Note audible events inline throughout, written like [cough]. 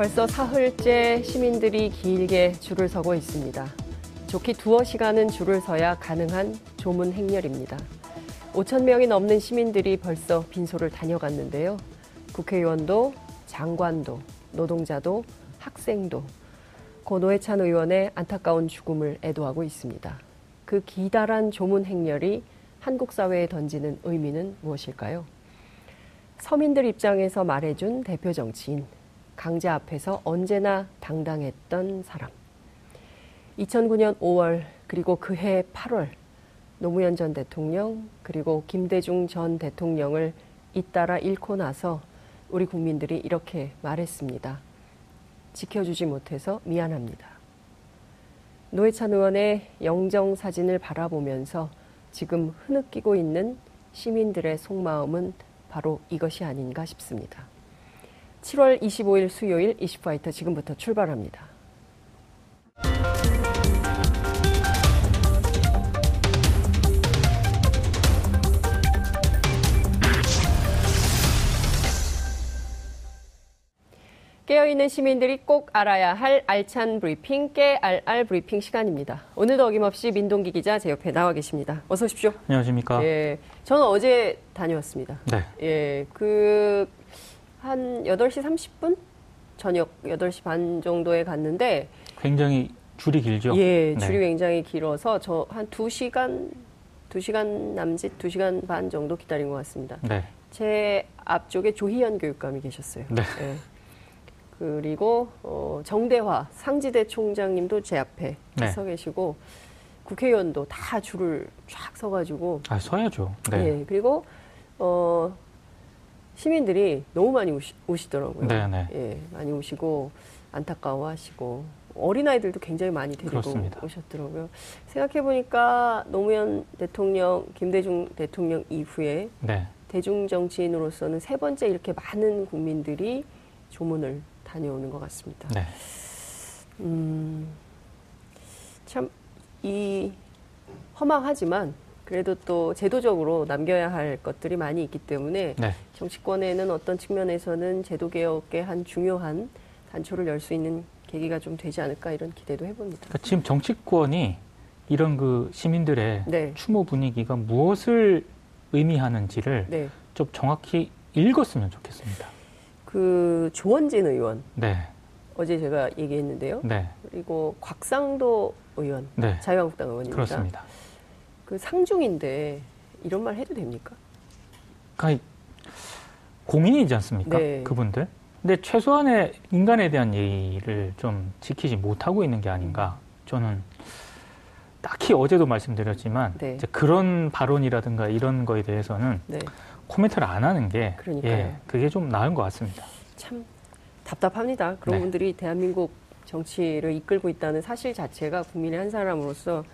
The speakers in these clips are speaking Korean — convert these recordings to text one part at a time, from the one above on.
벌써 사흘째 시민들이 길게 줄을 서고 있습니다. 좋게 두어 시간은 줄을 서야 가능한 조문 행렬입니다. 5천 명이 넘는 시민들이 벌써 빈소를 다녀갔는데요. 국회의원도 장관도 노동자도 학생도 고 노회찬 의원의 안타까운 죽음을 애도하고 있습니다. 그 기다란 조문 행렬이 한국 사회에 던지는 의미는 무엇일까요? 서민들 입장에서 말해준 대표 정치인 강자 앞에서 언제나 당당했던 사람. 2009년 5월 그리고 그해 8월 노무현 전 대통령 그리고 김대중 전 대통령을 잇따라 잃고 나서 우리 국민들이 이렇게 말했습니다. 지켜주지 못해서 미안합니다. 노회찬 의원의 영정 사진을 바라보면서 지금 흐느끼고 있는 시민들의 속마음은 바로 이것이 아닌가 싶습니다. 7월 25일 수요일 이슈파이터 지금부터 출발합니다. 깨어있는 시민들이 꼭 알아야 할 알찬 브리핑, 깨알알 브리핑 시간입니다. 오늘도 어김없이 민동기 기자 제 옆에 나와 계십니다. 어서 오십시오. 안녕하십니까. 예, 저는 어제 다녀왔습니다. 네. 예, 그, 한 8시 30분? 저녁 8시 반 정도에 갔는데. 굉장히 줄이 길죠? 예, 줄이 네. 굉장히 길어서 저 한 2시간, 2시간 남짓, 2시간 반 정도 기다린 것 같습니다. 네. 제 앞쪽에 조희연 교육감이 계셨어요. 네. 예. 그리고 어, 정대화 상지대 총장님도 제 앞에 네. 서 계시고 국회의원도 다 줄을 쫙 서가지고 아 서야죠. 네. 예, 그리고 어, 시민들이 너무 많이 오시, 더라고요 네네. 예, 많이 오시고 안타까워하시고 어린아이들도 굉장히 많이 데리고 그렇습니다. 오셨더라고요. 생각해보니까 노무현 대통령, 김대중 대통령 이후에 네. 대중 정치인으로서는 세 번째 이렇게 많은 국민들이 조문을 다녀오는 것 같습니다. 네. 음, 참, 이 허망하지만 그래도 또 제도적으로 남겨야 할 것들이 많이 있기 때문에 네. 정치권에는 어떤 측면에서는 제도 개혁의 한 중요한 단초를 열 수 있는 계기가 좀 되지 않을까 이런 기대도 해봅니다. 그러니까 지금 정치권이 이런 그 시민들의 네. 추모 분위기가 무엇을 의미하는지를 네. 좀 정확히 읽었으면 좋겠습니다. 그 조원진 의원. 네. 어제 제가 얘기했는데요. 네. 그리고 곽상도 의원. 네. 자유한국당 의원입니다. 그렇습니다. 그 상중인데 이런 말 해도 됩니까? 그러니까 고민이지 않습니까? 네. 그분들. 근데 최소한의 인간에 대한 예의를 좀 지키지 못하고 있는 게 아닌가. 저는 딱히 어제도 말씀드렸지만 네. 그런 발언이라든가 이런 거에 대해서는 네. 코멘트를 안 하는 게 예, 그게 좀 나은 것 같습니다. 참 답답합니다. 그런 네. 분들이 대한민국 정치를 이끌고 있다는 사실 자체가 국민의 한 사람으로서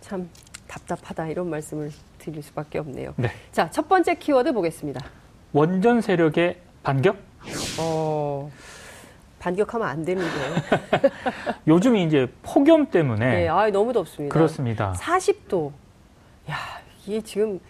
참 답답하다 이런 말씀을 드릴 수밖에 없네요. 네. 자, 첫 번째 키워드 보겠습니다. 원전 세력의 반격? 어, 반격하면 안 되는데요. [laughs] 요즘 이제 폭염 때문에. 네, 아 너무 덥습니다. 그렇습니다. 40도. 야, 이게 지금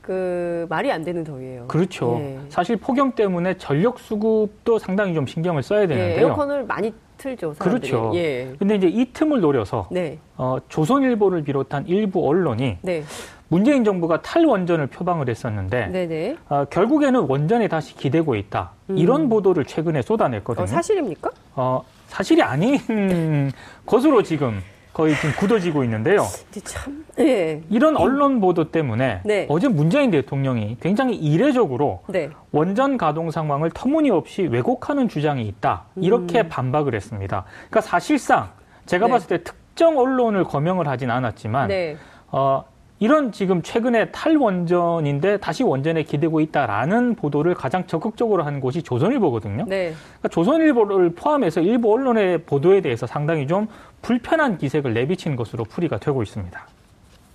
그 말이 안 되는 더위예요. 그렇죠. 예. 사실 폭염 때문에 전력 수급도 상당히 좀 신경을 써야 예, 되는데요. 예, 에어컨을 많이 틀죠. 사람들이. 그렇죠. 예. 근데 이제 이 틈을 노려서 네. 어, 조선일보를 비롯한 일부 언론이 네. 문재인 정부가 탈원전을 표방을 했었는데 네네. 어, 결국에는 원전에 다시 기대고 있다. 음. 이런 보도를 최근에 쏟아냈거든요. 어, 사실입니까? 어, 사실이 아닌 [laughs] 것으로 지금 거의 지금 굳어지고 있는데요. 참, 예. 이런 언론 보도 때문에 네. 어제 문재인 대통령이 굉장히 이례적으로 네. 원전 가동 상황을 터무니없이 왜곡하는 주장이 있다. 이렇게 음. 반박을 했습니다. 그러니까 사실상 제가 네. 봤을 때 특정 언론을 거명을 하진 않았지만 네. 어, 이런 지금 최근에 탈원전인데 다시 원전에 기대고 있다라는 보도를 가장 적극적으로 한 곳이 조선일보거든요. 네. 그러니까 조선일보를 포함해서 일부 언론의 보도에 대해서 상당히 좀 불편한 기색을 내비치는 것으로 풀이가 되고 있습니다.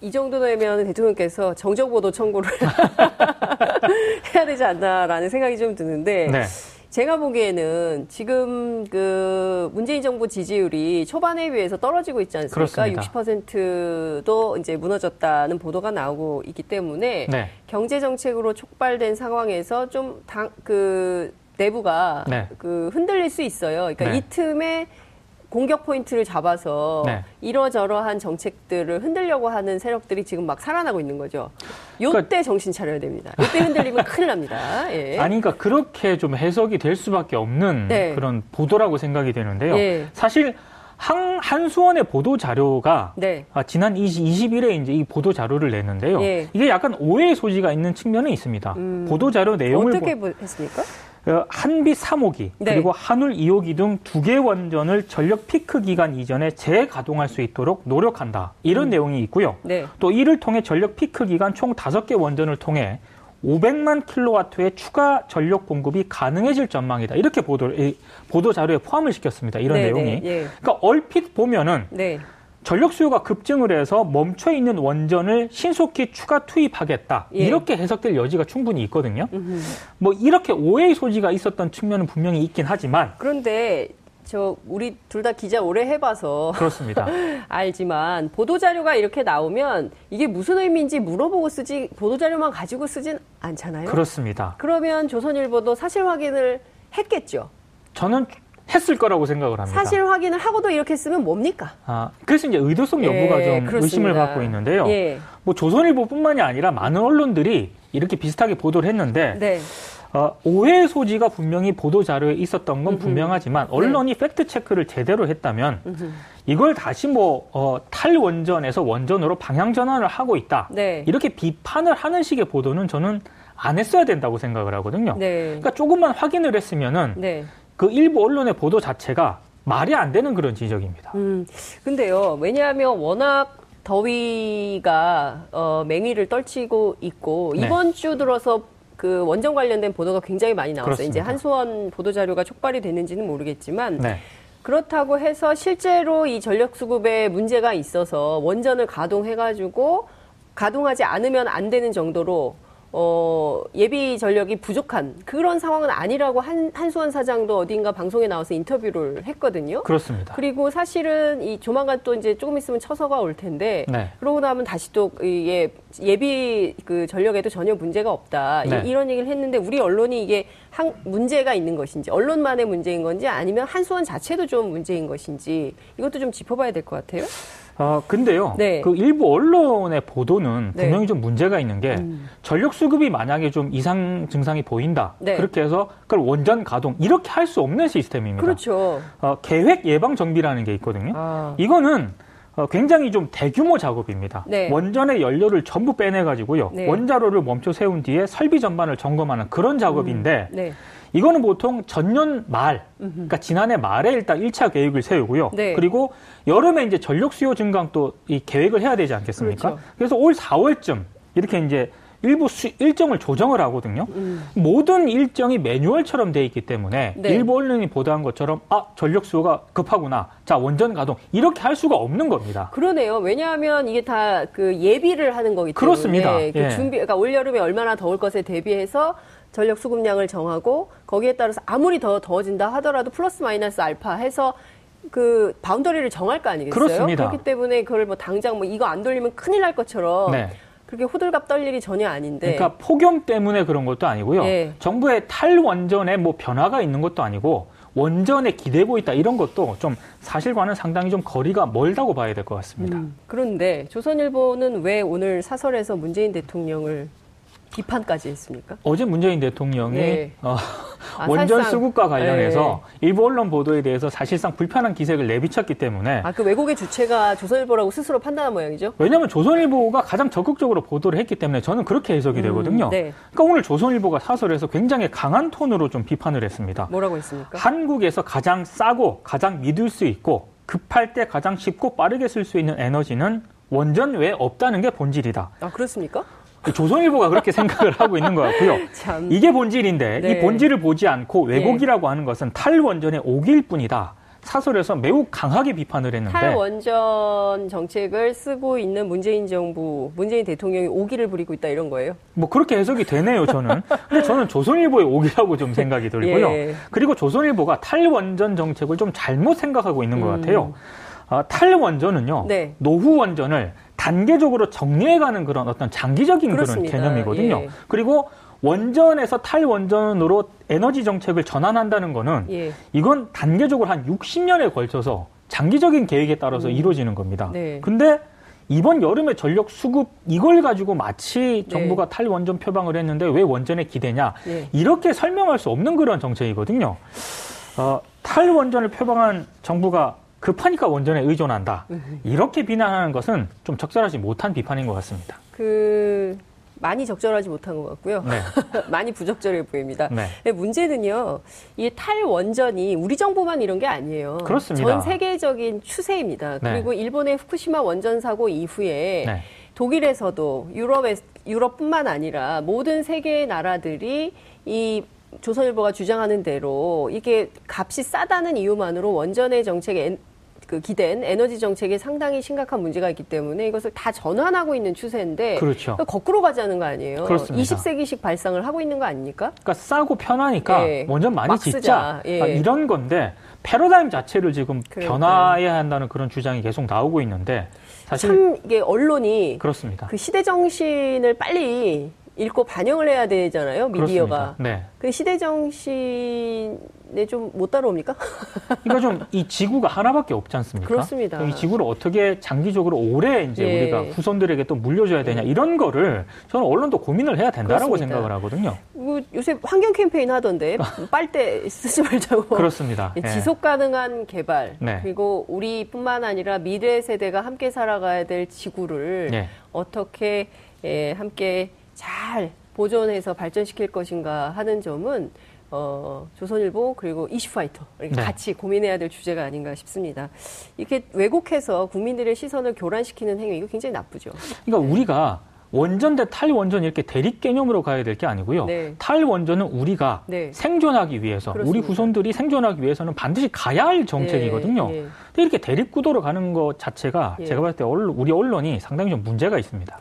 이 정도 되면 대통령께서 정정보도 청구를 [laughs] 해야 되지 않나라는 생각이 좀 드는데 네. 제가 보기에는 지금 그 문재인 정부 지지율이 초반에 비해서 떨어지고 있지 않습니까? 그렇습니다. 60%도 이제 무너졌다는 보도가 나오고 있기 때문에 네. 경제 정책으로 촉발된 상황에서 좀 당 그 내부가 네. 그 흔들릴 수 있어요. 그러니까 네. 이 틈에 공격 포인트를 잡아서 네. 이러저러한 정책들을 흔들려고 하는 세력들이 지금 막 살아나고 있는 거죠. 요때 그러니까, 정신 차려야 됩니다. 요때 흔들리면 큰일 납니다. [laughs] 예. 아니, 그러니까 그렇게 좀 해석이 될 수밖에 없는 네. 그런 보도라고 생각이 되는데요. 예. 사실 한, 한수원의 보도 자료가 네. 아, 지난 20, 20일에 이제 이 보도 자료를 냈는데요. 예. 이게 약간 오해의 소지가 있는 측면은 있습니다. 음, 보도 자료 내용을 어떻게 보... 했습니까? 어, 한빛 3호기 네. 그리고 한울 2호기 등 두 개 원전을 전력 피크 기간 이전에 재가동할 수 있도록 노력한다. 이런 음. 내용이 있고요. 네. 또 이를 통해 전력 피크 기간 총 5개 원전을 통해 500만 킬로와트의 추가 전력 공급이 가능해질 전망이다. 이렇게 보도 보도 자료에 포함을 시켰습니다. 이런 네, 내용이. 네, 예. 그러니까 얼핏 보면은 네. 전력 수요가 급증을 해서 멈춰 있는 원전을 신속히 추가 투입하겠다. 예. 이렇게 해석될 여지가 충분히 있거든요. 음흠. 뭐 이렇게 오해의 소지가 있었던 측면은 분명히 있긴 하지만 그런데 저 우리 둘 다 기자 오래 해봐서 그렇습니다. [laughs] 알지만 보도 자료가 이렇게 나오면 이게 무슨 의미인지 물어보고 쓰지 보도 자료만 가지고 쓰진 않잖아요. 그렇습니다. 그러면 조선일보도 사실 확인을 했겠죠. 저는 했을 거라고 생각을 합니다. 사실 확인을 하고도 이렇게 쓰면 뭡니까? 아, 그래서 이제 의도성 여부가 예, 좀 그렇습니다. 의심을 받고 있는데요. 예. 뭐 조선일보뿐만이 아니라 많은 언론들이 이렇게 비슷하게 보도를 했는데 네. 어, 오해 소지가 분명히 보도 자료에 있었던 건 분명하지만 네. 언론이 네. 팩트 체크를 제대로 했다면 음흠. 이걸 다시 뭐 어, 탈원전에서 원전으로 방향 전환을 하고 있다. 네. 이렇게 비판을 하는 식의 보도는 저는 안 했어야 된다고 생각을 하거든요. 네. 그러니까 조금만 확인을 했으면은 네. 그 일부 언론의 보도 자체가 말이 안 되는 그런 지적입니다. 음, 근데요, 왜냐하면 워낙 더위가 어, 맹위를 떨치고 있고 네. 이번 주 들어서 그 원전 관련된 보도가 굉장히 많이 나왔어요. 그렇습니다. 이제 한수원 보도 자료가 촉발이 됐는지는 모르겠지만 네. 그렇다고 해서 실제로 이 전력 수급에 문제가 있어서 원전을 가동해가지고 가동하지 않으면 안 되는 정도로 어, 예비 전력이 부족한 그런 상황은 아니라고 한, 한수원 사장도 어딘가 방송에 나와서 인터뷰를 했거든요. 그렇습니다. 그리고 사실은 이 조만간 또 이제 조금 있으면 처서가 올 텐데, 네. 그러고 나면 다시 또 예, 예비 그 전력에도 전혀 문제가 없다. 네. 이, 런 얘기를 했는데 우리 언론이 이게 한, 문제가 있는 것인지, 언론만의 문제인 건지 아니면 한수원 자체도 좀 문제인 것인지 이것도 좀 짚어봐야 될 것 같아요. 아, 근데요. 네. 그 일부 언론의 보도는 네. 분명히 좀 문제가 있는 게 음. 전력 수급이 만약에 좀 이상 증상이 보인다. 네. 그렇게 해서 그걸 원전 가동 이렇게 할 수 없는 시스템입니다. 그렇죠. 어, 계획 예방 정비라는 게 있거든요. 아. 이거는 어, 굉장히 좀 대규모 작업입니다. 네. 원전의 연료를 전부 빼내 가지고요. 네. 원자로를 멈춰 세운 뒤에 설비 전반을 점검하는 그런 작업인데 음. 네. 이거는 보통 전년 말, 그러니까 지난해 말에 일단 1차 계획을 세우고요. 네. 그리고 여름에 이제 전력 수요 증강 또이 계획을 해야 되지 않겠습니까? 그렇죠. 그래서 올 4월쯤 이렇게 이제 일부 수, 일정을 조정을 하거든요. 음. 모든 일정이 매뉴얼처럼 돼 있기 때문에 네. 일부 언론이 보도한 것처럼 아 전력 수요가 급하구나. 자 원전 가동 이렇게 할 수가 없는 겁니다. 그러네요. 왜냐하면 이게 다 그 예비를 하는 거기 때문에 그렇습니다. 그 예. 준비 그러니까 올 여름에 얼마나 더울 것에 대비해서 전력 수급량을 정하고 거기에 따라서 아무리 더 더워진다 하더라도 플러스 마이너스 알파 해서 그 바운더리를 정할 거 아니겠어요? 그렇습니다. 그렇기 때문에 그걸 뭐 당장 뭐 이거 안 돌리면 큰일 날 것처럼 네. 그렇게 호들갑 떨 일이 전혀 아닌데. 그러니까 폭염 때문에 그런 것도 아니고요. 네. 정부의 탈원전에 뭐 변화가 있는 것도 아니고 원전에 기대고 있다 이런 것도 좀 사실과는 상당히 좀 거리가 멀다고 봐야 될 것 같습니다. 음, 그런데 조선일보는 왜 오늘 사설에서 문재인 대통령을 비판까지 했습니까? 어제 문재인 대통령이 네. 어, 아, [laughs] 원전 수급과 관련해서 네. 일부 언론 보도에 대해서 사실상 불편한 기색을 내비쳤기 때문에 아 그 왜곡의 주체가 조선일보라고 스스로 판단한 모양이죠? 왜냐하면 조선일보가 가장 적극적으로 보도를 했기 때문에 저는 그렇게 해석이 음, 되거든요. 네. 그러니까 오늘 조선일보가 사설에서 굉장히 강한 톤으로 좀 비판을 했습니다. 뭐라고 했습니까? 한국에서 가장 싸고 가장 믿을 수 있고 급할 때 가장 쉽고 빠르게 쓸 수 있는 에너지는 원전 외에 없다는 게 본질이다. 아 그렇습니까? 조선일보가 그렇게 생각을 하고 있는 것 같고요. [laughs] 참. 이게 본질인데 네. 이 본질을 보지 않고 왜곡이라고 네. 하는 것은 탈원전의 오기일 뿐이다. 사설에서 매우 강하게 비판을 했는데 탈원전 정책을 쓰고 있는 문재인 정부, 문재인 대통령이 오기를 부리고 있다 이런 거예요? 뭐 그렇게 해석이 되네요, 저는. 근데 저는 조선일보의 오기라고 좀 생각이 들고요. 예. 그리고 조선일보가 탈원전 정책을 좀 잘못 생각하고 있는 것 음. 같아요. 어, 탈원전은요, 네. 노후 원전을 단계적으로 정리해가는 그런 어떤 장기적인 그렇습니다. 그런 개념이거든요. 예. 그리고 원전에서 탈원전으로 에너지 정책을 전환한다는 거는 예. 이건 단계적으로 한 60년에 걸쳐서 장기적인 계획에 따라서 음. 이루어지는 겁니다. 네. 근데 이번 여름에 전력 수급 이걸 가지고 마치 정부가 네. 탈원전 표방을 했는데 왜 원전에 기대냐 네. 이렇게 설명할 수 없는 그런 정책이거든요. 어, 탈원전을 표방한 정부가 급하니까 원전에 의존한다. 이렇게 비난하는 것은 좀 적절하지 못한 비판인 것 같습니다. 그 많이 적절하지 못한 것 같고요. 네. [laughs] 많이 부적절해 보입니다. 네. 문제는요, 이 탈원전이 우리 정부만 이런 게 아니에요. 그렇습니다. 전 세계적인 추세입니다. 네. 그리고 일본의 후쿠시마 원전 사고 이후에 네. 독일에서도 유럽에 유럽뿐만 아니라 모든 세계의 나라들이 이 조선일보가 주장하는 대로 이게 값이 싸다는 이유만으로 원전의 정책에 그 기댄 에너지 정책에 상당히 심각한 문제가 있기 때문에 이것을 다 전환하고 있는 추세인데 그렇죠. 거꾸로 가자는 거 아니에요. 그렇습니다. 20세기식 발상을 하고 있는 거 아닙니까? 그러니까 싸고 편하니까 예. 원전 많이 짓자 예. 아, 이런 건데 패러다임 자체를 지금 그러니까요. 변화해야 한다는 그런 주장이 계속 나오고 있는데 사실 참 이게 언론이 그렇습니다. 그 시대 정신을 빨리 읽고 반영을 해야 되잖아요 미디어가. 네. 그 시대 정신 네, 좀못 따라옵니까? [laughs] 그러니까 좀 이 지구가 하나밖에 없지 않습니까? 그렇습니다. 이 지구를 어떻게 장기적으로 오래 이제 예. 우리가 후손들에게 또 물려줘야 되냐 이런 거를 저는 언론도 고민을 해야 된다라고 그렇습니다. 생각을 하거든요. 뭐 요새 환경 캠페인 하던데 [laughs] 빨대 쓰지 말자고. 그렇습니다. 예. 지속 가능한 개발 네. 그리고 우리뿐만 아니라 미래 세대가 함께 살아가야 될 지구를 네. 어떻게 예, 함께 잘 보존해서 발전시킬 것인가 하는 점은 어, 조선일보 그리고 이슈파이터 이렇게 네. 같이 고민해야 될 주제가 아닌가 싶습니다. 이렇게 왜곡해서 국민들의 시선을 교란시키는 행위 이거 굉장히 나쁘죠. 그러니까 네. 우리가 원전 대 탈원전 이렇게 대립 개념으로 가야 될 게 아니고요. 네. 탈원전은 우리가 네. 생존하기 위해서 그렇습니다. 우리 후손들이 생존하기 위해서는 반드시 가야 할 정책이거든요. 네. 네. 근데 이렇게 대립 구도로 가는 것 자체가 예. 제가 봤을 때 우리 언론이 상당히 좀 문제가 있습니다.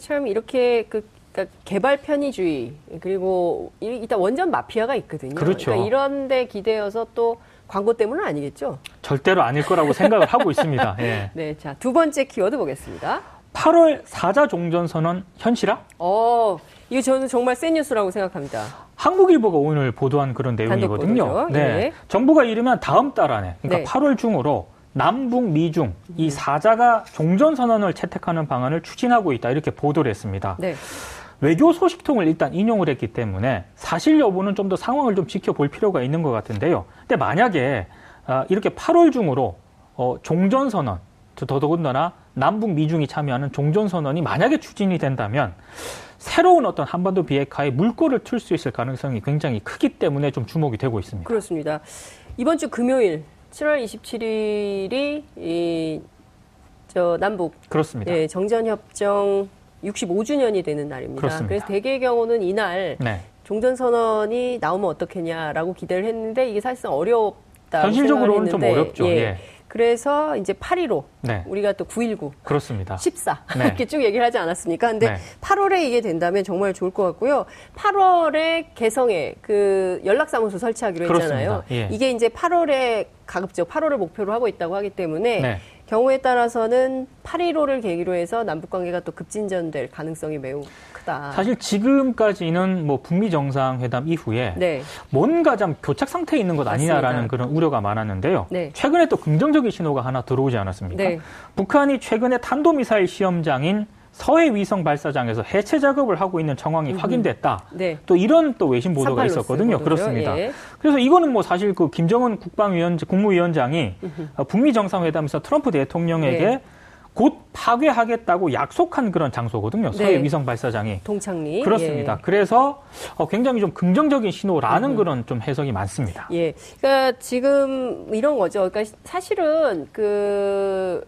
참 이렇게 그 그러니까 개발 편의주의 그리고 일단 원전 마피아가 있거든요. 그렇죠. 그러니까 이런데 기대어서 또 광고 때문은 아니겠죠? 절대로 아닐 거라고 생각을 하고 있습니다. [laughs] 예. 네, 자 두 번째 키워드 보겠습니다. 8월 사자 종전 선언 현실화? 어, 이거 저는 정말 센 뉴스라고 생각합니다. 한국일보가 오늘 보도한 그런 내용이거든요. 네. 네. 정부가 이르면 다음 달 안에, 그러니까 네. 8월 중으로 남북, 미중 이 음. 사자가 종전 선언을 채택하는 방안을 추진하고 있다 이렇게 보도를 했습니다. 네. 외교 소식통을 일단 인용을 했기 때문에 사실 여부는 좀 더 상황을 좀 지켜볼 필요가 있는 것 같은데요. 근데 만약에 아, 이렇게 8월 중으로 어, 종전선언, 더더군다나 남북 미중이 참여하는 종전선언이 만약에 추진이 된다면 새로운 어떤 한반도 비핵화에 물꼬를 틀 수 있을 가능성이 굉장히 크기 때문에 좀 주목이 되고 있습니다. 그렇습니다. 이번 주 금요일 7월 27일이 이, 저 남북 그렇습니다. 예, 정전협정 65주년이 되는 날입니다. 그렇습니다. 그래서 대개의 경우는 이날 네. 종전선언이 나오면 어떻겠냐라고 기대를 했는데 이게 사실상 어렵다. 현실적으로는 좀 어렵죠. 예. 예. 그래서 이제 8.15 네. 우리가 또 9.19 그렇습니다. 14 네. 이렇게 쭉 얘기를 하지 않았습니까? 근데 네. 8월에 이게 된다면 정말 좋을 것 같고요. 8월에 개성에 그 연락사무소 설치하기로 했잖아요. 예. 이게 이제 8월에 가급적 8월을 목표로 하고 있다고 하기 때문에 네. 경우에 따라서는 8.15를 계기로 해서 남북 관계가 또 급진전될 가능성이 매우 크다. 사실 지금까지는 뭐 북미 정상회담 이후에 네. 뭔가 좀 교착 상태에 있는 것 아니냐라는 맞습니다. 그런 우려가 많았는데요. 네. 최근에 또 긍정적인 신호가 하나 들어오지 않았습니까? 네. 북한이 최근에 탄도미사일 시험장인 서해 위성 발사장에서 해체 작업을 하고 있는 정황이 음. 확인됐다. 네. 또 이런 또 외신 보도가 있었거든요. 그렇습니다. 예. 그래서 이거는 뭐 사실 그 김정은 국방위원 국무위원장이 음흠. 북미 정상회담에서 트럼프 대통령에게 네. 곧 파괴하겠다고 약속한 그런 장소거든요. 서해 네. 위성 발사장이. 동창리. 그렇습니다. 예. 그래서 어, 굉장히 좀 긍정적인 신호라는 음. 그런 좀 해석이 많습니다. 예. 그러니까 지금 이런 거죠. 그러니까 사실은 그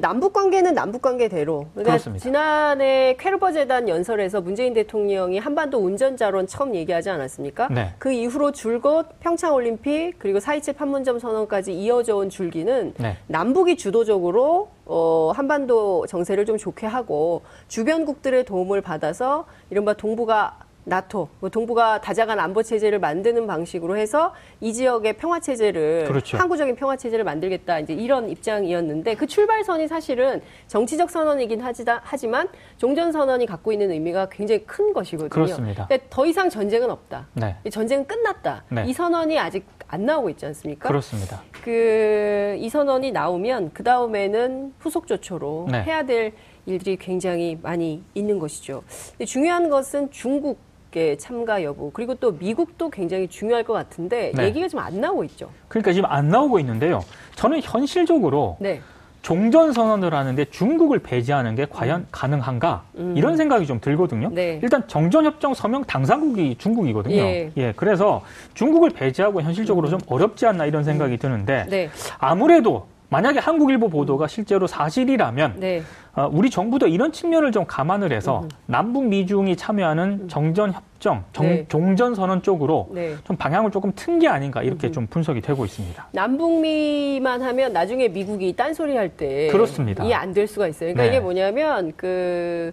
남북 관계는 남북 관계대로. 그러니까 그렇습니다. 지난해 퀘르버 재단 연설에서 문재인 대통령이 한반도 운전자론 처음 얘기하지 않았습니까? 네. 그 이후로 줄곧 평창 올림픽 그리고 사이칠 판문점 선언까지 이어져 온 줄기는 네. 남북이 주도적으로 어, 한반도 정세를 좀 좋게 하고 주변국들의 도움을 받아서 이른바 동북아 나토, 뭐 동북아 다자간 안보 체제를 만드는 방식으로 해서 이 지역의 평화 체제를 그렇죠. 항구적인 평화 체제를 만들겠다 이제 이런 입장이었는데 그 출발선이 사실은 정치적 선언이긴 하지다, 하지만 종전 선언이 갖고 있는 의미가 굉장히 큰 것이거든요. 그렇습니다. 더 이상 전쟁은 없다. 네. 전쟁은 끝났다. 네. 이 선언이 아직 안 나오고 있지 않습니까? 그렇습니다. 그 이 선언이 나오면 그 다음에는 후속 조처로 네. 해야 될 일들이 굉장히 많이 있는 것이죠. 중요한 것은 중국 의 참가 여부 그리고 또 미국도 굉장히 중요할 것 같은데 네. 얘기가 좀 안 나오고 있죠. 그러니까 지금 안 나오고 있는데요. 저는 현실적으로 네. 종전 선언을 하는데 중국을 배제하는 게 과연 음. 가능한가 음. 이런 생각이 좀 들거든요. 네. 일단 정전협정 서명 당사국이 중국이거든요. 예. 예. 그래서 중국을 배제하고 현실적으로 음. 좀 어렵지 않나 이런 생각이 음. 드는데 네. 아무래도 만약에 한국일보 보도가 실제로 사실이라면 네. 어, 우리 정부도 이런 측면을 좀 감안을 해서 음. 남북 미중이 참여하는 음. 정전 협정, 정, 네. 종전 선언 쪽으로 네. 좀 방향을 조금 튼 게 아닌가 이렇게 음. 좀 분석이 되고 있습니다. 남북미만 하면 나중에 미국이 딴소리 할 때 그렇습니다. 이해 안 될 수가 있어요. 그러니까 네. 이게 뭐냐면 그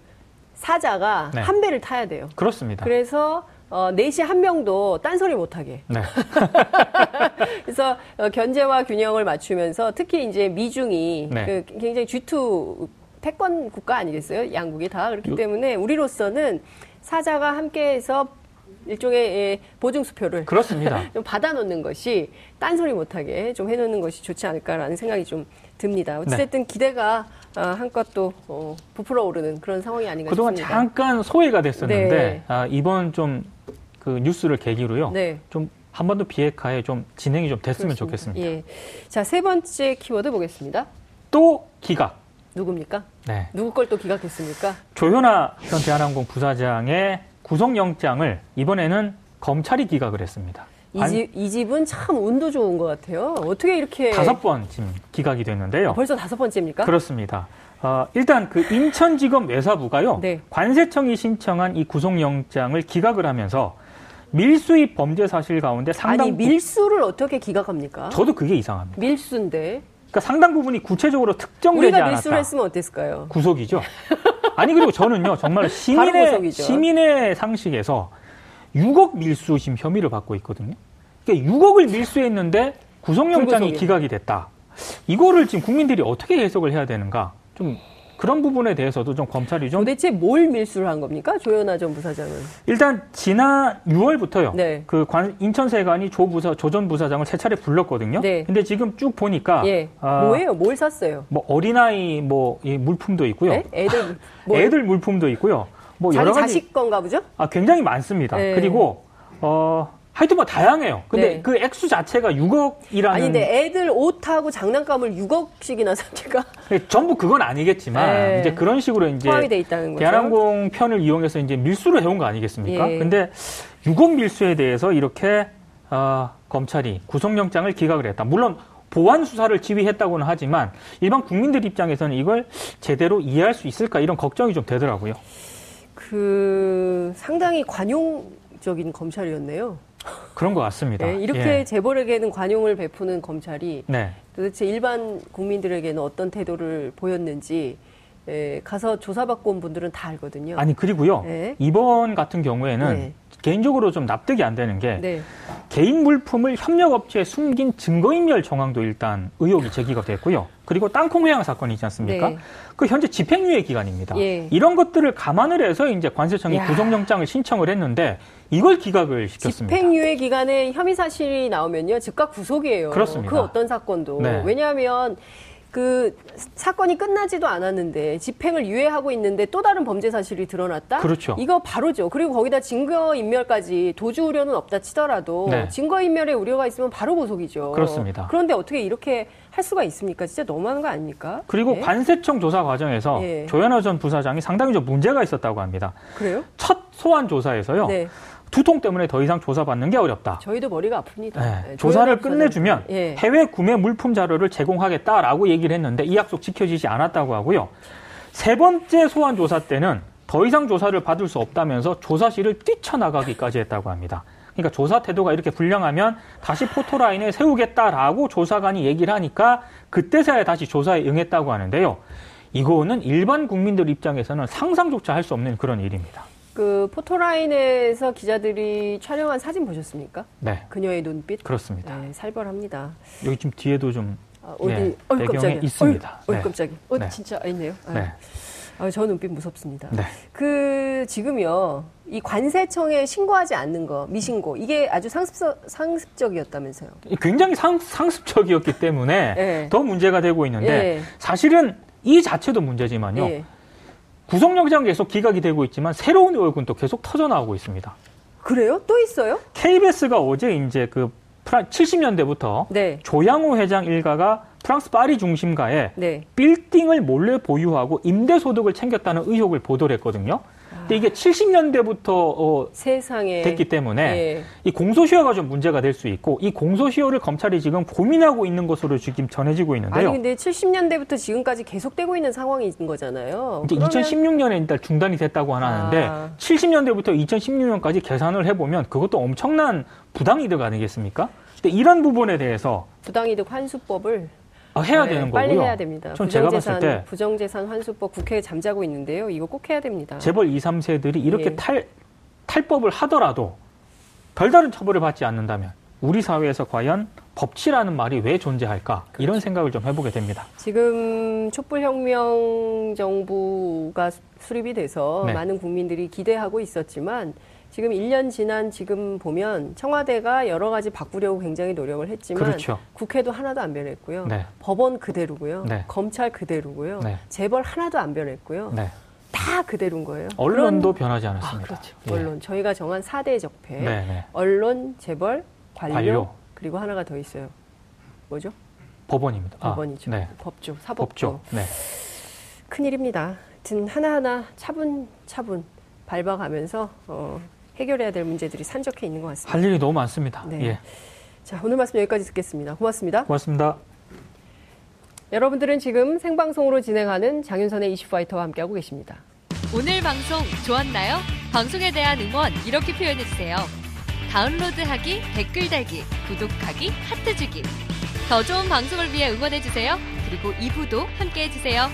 사자가 네. 한 배를 타야 돼요. 그렇습니다. 그래서 어, 넷이 한 명도 딴소리 못하게. 네. [laughs] 그래서 어, 견제와 균형을 맞추면서 특히 이제 미중이 네. 그 굉장히 G2 패권 국가 아니겠어요? 양국이 다. 그렇기 요... 때문에 우리로서는 사자가 함께해서 일종의 예, 보증수표를 그렇습니다. [laughs] 좀 받아놓는 것이 딴소리 못하게 좀 해놓는 것이 좋지 않을까라는 생각이 좀 듭니다. 어쨌든 네. 기대가 어, 한껏 또 어, 부풀어 오르는 그런 상황이 아닌가 그동안 싶습니다. 잠깐 소외가 됐었는데 네. 아, 이번 좀 그 뉴스를 계기로요. 네. 좀 한번도 비핵화에 좀 진행이 좀 됐으면 그렇습니다. 좋겠습니다. 예. 자, 세 번째 키워드 보겠습니다. 또 기각. 누굽니까? 네. 누구 걸 또 기각했습니까? 조현아 전 대한항공 부사장의 구속영장을 이번에는 검찰이 기각을 했습니다. 이, 집, 이 집은 참 운도 좋은 것 같아요. 어떻게 이렇게. 다섯 번 지금 기각이 됐는데요. 벌써 다섯 번째입니까? 그렇습니다. 어, 일단 그 인천지검 외사부가요. 네. 관세청이 신청한 이 구속영장을 기각을 하면서 밀수입 범죄 사실 가운데 상당 아니 밀수를 어떻게 기각합니까? 저도 그게 이상합니다. 밀수인데 그러니까 상당 부분이 구체적으로 특정되지 우리가 않았다. 밀수를 했으면 어땠을까요? 구속이죠. [laughs] 아니 그리고 저는요 정말 시민의 시민의 상식에서 6억 밀수심 혐의를 받고 있거든요. 그러니까 6억을 밀수했는데 구속영장이 기각이 됐다. 이거를 지금 국민들이 어떻게 해석을 해야 되는가? 좀 그런 부분에 대해서도 좀 검찰이 좀 도대체 뭘 밀수를 한 겁니까 조현아 전 부사장은? 일단 지난 6월부터요. 네. 그 관, 인천세관이 조 부사 조 전 부사장을 세 차례 불렀거든요. 네. 근데 지금 쭉 보니까 예. 아, 뭐예요? 뭘 샀어요? 뭐 어린아이 뭐 물품도 있고요. 네? 애들 [laughs] 뭐 애들 물품도 있고요. 뭐 여러 가지 자식 건가 보죠? 아 굉장히 많습니다. 네. 그리고 어 하여튼 뭐 다양해요. 근데 네. 그 액수 자체가 6억이라는 아니 근데 애들 옷하고 장난감을 6억씩이나 삽니까? 네, 전부 그건 아니겠지만 네. 이제 그런 식으로 이제 대한항공 편을 이용해서 이제 밀수를 해온 거 아니겠습니까? 예. 근데 6억 밀수에 대해서 이렇게 어, 검찰이 구속영장을 기각을 했다. 물론 보완 수사를 지휘했다고는 하지만 일반 국민들 입장에서는 이걸 제대로 이해할 수 있을까 이런 걱정이 좀 되더라고요. 그 상당히 관용적인 검찰이었네요. 그런 것 같습니다. 네, 이렇게 예. 재벌에게는 관용을 베푸는 검찰이 네. 도대체 일반 국민들에게는 어떤 태도를 보였는지 예, 가서 조사받고 온 분들은 다 알거든요. 아니 그리고요 네. 이번 같은 경우에는 네. 개인적으로 좀 납득이 안 되는 게 네. 개인 물품을 협력업체에 숨긴 증거인멸 정황도 일단 의혹이 제기가 됐고요. 그리고 땅콩 회항 사건이 있지 않습니까? 네. 그 현재 집행유예 기간입니다. 예. 이런 것들을 감안을 해서 이제 관세청이 야. 구속영장을 신청을 했는데 이걸 기각을 시켰습니다. 집행유예 기간에 혐의 사실이 나오면요 즉각 구속이에요. 그렇습니다. 그 어떤 사건도 네. 왜냐하면 그 사건이 끝나지도 않았는데 집행을 유예하고 있는데 또 다른 범죄 사실이 드러났다. 그렇죠. 이거 바로죠. 그리고 거기다 증거 인멸까지 도주 우려는 없다 치더라도 네. 증거 인멸의 우려가 있으면 바로 고속이죠. 그렇습니다. 그런데 어떻게 이렇게 할 수가 있습니까? 진짜 너무한 거 아닙니까? 그리고 네? 관세청 조사 과정에서 네. 조현호 전 부사장이 상당히 좀 문제가 있었다고 합니다. 그래요? 첫 소환 조사에서요. 네. 두통 때문에 더 이상 조사받는 게 어렵다. 저희도 머리가 아픕니다. 네. 네. 조사를 끝내주면 예. 해외 구매 물품 자료를 제공하겠다라고 얘기를 했는데 이 약속 지켜지지 않았다고 하고요. 세 번째 소환 조사 때는 더 이상 조사를 받을 수 없다면서 조사실을 뛰쳐나가기까지 했다고 합니다. 그러니까 조사 태도가 이렇게 불량하면 다시 포토라인에 세우겠다라고 조사관이 얘기를 하니까 그때서야 다시 조사에 응했다고 하는데요. 이거는 일반 국민들 입장에서는 상상조차 할 수 없는 그런 일입니다. 그 포토라인에서 기자들이 촬영한 사진 보셨습니까? 네. 그녀의 눈빛. 그렇습니다. 네, 살벌합니다. 여기 지금 뒤에도 좀 아, 어디 네, 어, 배경이 깜짝이야. 있습니다. 어, 네. 깜짝이. 어, 네. 진짜 있네요. 아. 네. 아, 저 눈빛 무섭습니다. 네. 그 지금요 이 관세청에 신고하지 않는 거 미신고 이게 아주 상습 상습적이었다면서요? 굉장히 상, 상습적이었기 때문에 네. 더 문제가 되고 있는데 네. 사실은 이 자체도 문제지만요. 네. 구속영장 계속 기각이 되고 있지만 새로운 의혹은 또 계속 터져 나오고 있습니다. 그래요? 또 있어요? KBS가 어제 이제 그 70년대부터 네. 조양호 회장 일가가 프랑스 파리 중심가에 네. 빌딩을 몰래 보유하고 임대 소득을 챙겼다는 의혹을 보도를 했거든요. 근데 이게 70년대부터 어, 세상에 됐기 때문에 예. 이 공소시효가 좀 문제가 될 수 있고 이 공소시효를 검찰이 지금 고민하고 있는 것으로 지금 전해지고 있는데요. 아니 근데 70년대부터 지금까지 계속되고 있는 상황인 거잖아요. 이제 그러면... 2016년에 일단 중단이 됐다고 하는데 아. 70년대부터 2016년까지 계산을 해보면 그것도 엄청난 부당이득 아니겠습니까? 근데 이런 부분에 대해서 부당이득 환수법을 아, 해야 네, 되는 빨리 거고요. 빨리 해야 됩니다. 전 제가 봤을 때 부정재산 환수법 국회에 잠자고 있는데요. 이거 꼭 해야 됩니다. 재벌 2, 3세들이 이렇게 예. 탈 탈법을 하더라도 별다른 처벌을 받지 않는다면 우리 사회에서 과연 법치라는 말이 왜 존재할까 그렇죠. 이런 생각을 좀 해보게 됩니다. 지금 촛불혁명 정부가 수립이 돼서 네. 많은 국민들이 기대하고 있었지만 지금 1년 지난 지금 보면 청와대가 여러 가지 바꾸려고 굉장히 노력을 했지만 그렇죠. 국회도 하나도 안 변했고요. 네. 법원 그대로고요. 네. 검찰 그대로고요. 네. 재벌 하나도 안 변했고요. 네. 다 그대로인 거예요. 언론도 그런... 변하지 않았습니다. 아, 그렇죠. 예. 언론 저희가 정한 4대 적폐. 네, 네. 언론, 재벌, 관료, 관료, 그리고 하나가 더 있어요. 뭐죠? 법원입니다. 아, 법원이죠. 아, 법조, 사법조. 법조. 네. 큰일입니다. 하여튼 하나하나 차분차분 밟아가면서 어, 해결해야 될 문제들이 산적해 있는 것 같습니다. 할 일이 너무 많습니다. 네. 예. 자, 오늘 말씀 여기까지 듣겠습니다. 고맙습니다. 고맙습니다. 여러분들은 지금 생방송으로 진행하는 장윤선의 이슈파이터와 함께하고 계십니다. 오늘 방송 좋았나요? 방송에 대한 응원 이렇게 표현해주세요. 다운로드하기, 댓글 달기, 구독하기, 하트 주기. 더 좋은 방송을 위해 응원해주세요. 그리고 2부도 함께해주세요.